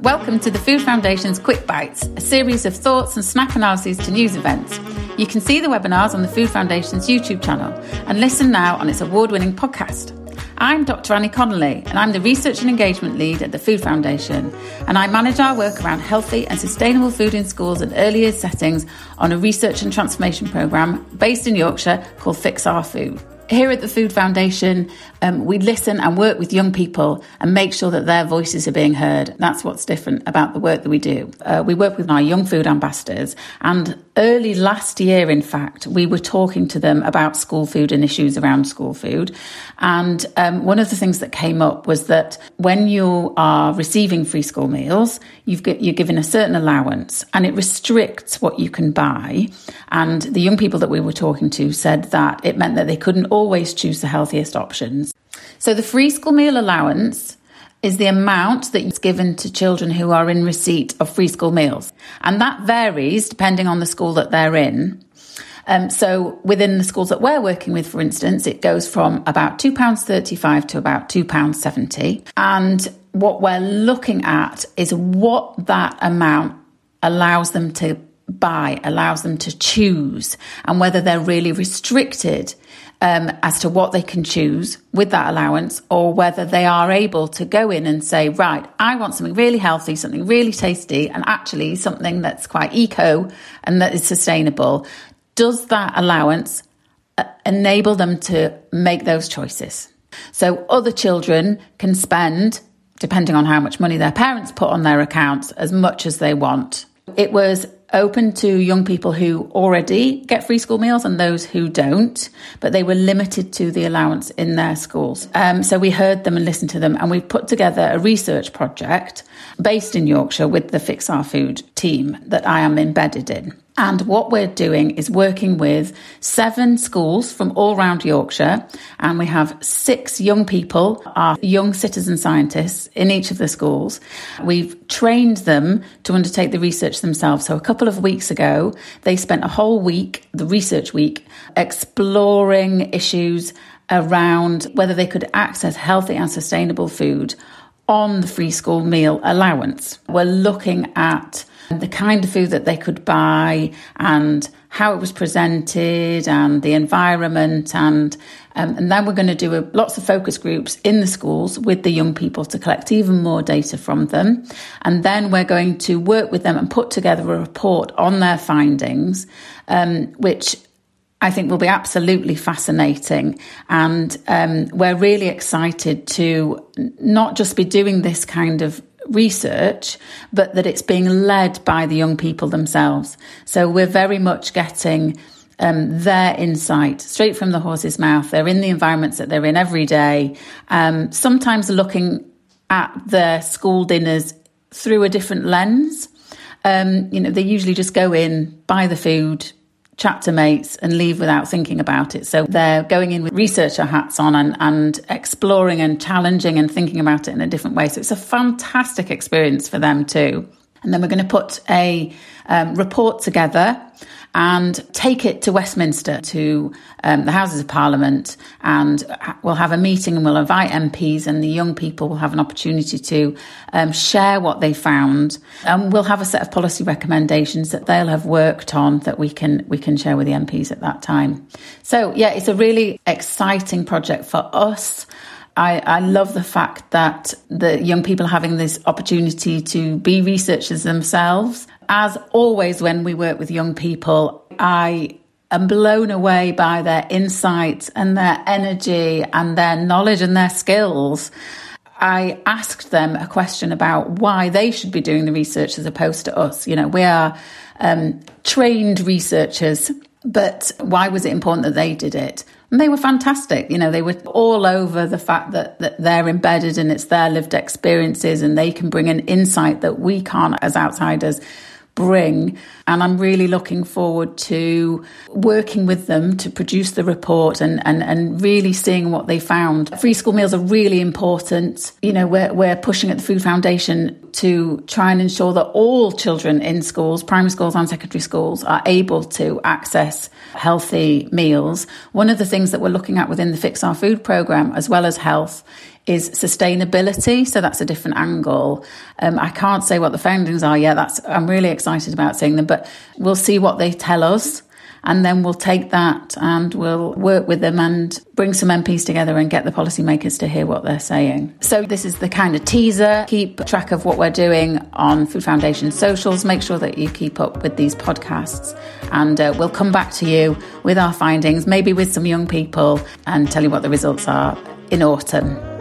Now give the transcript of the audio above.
Welcome to the Food Foundation's Quick Bites, a series of thoughts and snap analyses to news events. You can see the webinars on the Food Foundation's YouTube channel and listen now on its award winning podcast. I'm Dr. Annie Connolly, and I'm the Research and Engagement Lead at the Food Foundation. And I manage our work around healthy and sustainable food in schools and early years settings on a research and transformation programme based in Yorkshire called Fix Our Food. Here at the Food Foundation, um, we listen and work with young people and make sure that their voices are being heard. That's what's different about the work that we do. Uh, we work with our young food ambassadors, and early last year, in fact, we were talking to them about school food and issues around school food. And um, one of the things that came up was that when you are receiving free school meals, you've got, you're given a certain allowance, and it restricts what you can buy. And the young people that we were talking to said that it meant that they couldn't always choose the healthiest options. So the free school meal allowance is the amount that is given to children who are in receipt of free school meals. And that varies depending on the school that they're in. Um, so within the schools that we're working with, for instance, it goes from about £2.35 to about £2.70. And what we're looking at is what that amount allows them to buy, allows them to choose, and whether they're really restricted um, as to what they can choose with that allowance, or whether they are able to go in and say, right, I want something really healthy, something really tasty, and actually something that's quite eco and that is sustainable. Does that allowance uh, enable them to make those choices? So other children can spend, depending on how much money their parents put on their accounts, as much as they want. It was open to young people who already get free school meals and those who don't, but they were limited to the allowance in their schools. Um, so we heard them and listened to them, and we put together a research project based in Yorkshire with the Fix Our Food team that I am embedded in. And what we're doing is working with seven schools from all around Yorkshire. And we have six young people, our young citizen scientists in each of the schools. We've trained them to undertake the research themselves. So a couple of weeks ago, they spent a whole week, the research week, exploring issues around whether they could access healthy and sustainable food on the free school meal allowance. We're looking at the kind of food that they could buy and how it was presented and the environment and um, and then we're going to do a, lots of focus groups in the schools with the young people to collect even more data from them and then we're going to work with them and put together a report on their findings um, which I think will be absolutely fascinating. And um, we're really excited to not just be doing this kind of research, but that it's being led by the young people themselves. So we're very much getting um, their insight straight from the horse's mouth. They're in the environments that they're in every day, um, sometimes looking at their school dinners through a different lens. Um, you know, they usually just go in, buy the food, chat to mates and leave without thinking about it. So they're going in with researcher hats on and, and exploring and challenging and thinking about it in a different way. So it's a fantastic experience for them too. And then we're going to put a um, report together and take it to Westminster to um, the Houses of Parliament. And we'll have a meeting and we'll invite MPs, and the young people will have an opportunity to um, share what they found. And we'll have a set of policy recommendations that they'll have worked on that we can we can share with the MPs at that time. So yeah, it's a really exciting project for us. I, I, love the fact that the young people are having this opportunity to be researchers themselves. As always, when we work with young people, I am blown away by their insights and their energy and their knowledge and their skills. I asked them a question about why they should be doing the research as opposed to us. You know, we are um, trained researchers, but why was it important that they did it? And they were fantastic. You know, they were all over the fact that, that they're embedded and it's their lived experiences and they can bring an insight that we can't as outsiders bring. And I'm really looking forward to working with them to produce the report and, and, and really seeing what they found. Free school meals are really important. You know, we're, we're pushing at the Food Foundation to try and ensure that all children in schools, primary schools and secondary schools, are able to access healthy meals. One of the things that we're looking at within the Fix Our Food programme, as well as health, is sustainability. So that's a different angle. Um, I can't say what the findings are yet. That's I'm really excited about seeing them, but we'll see what they tell us. And then we'll take that and we'll work with them and bring some MPs together and get the policymakers to hear what they're saying. So, this is the kind of teaser. Keep track of what we're doing on Food Foundation socials. Make sure that you keep up with these podcasts. And uh, we'll come back to you with our findings, maybe with some young people, and tell you what the results are in autumn.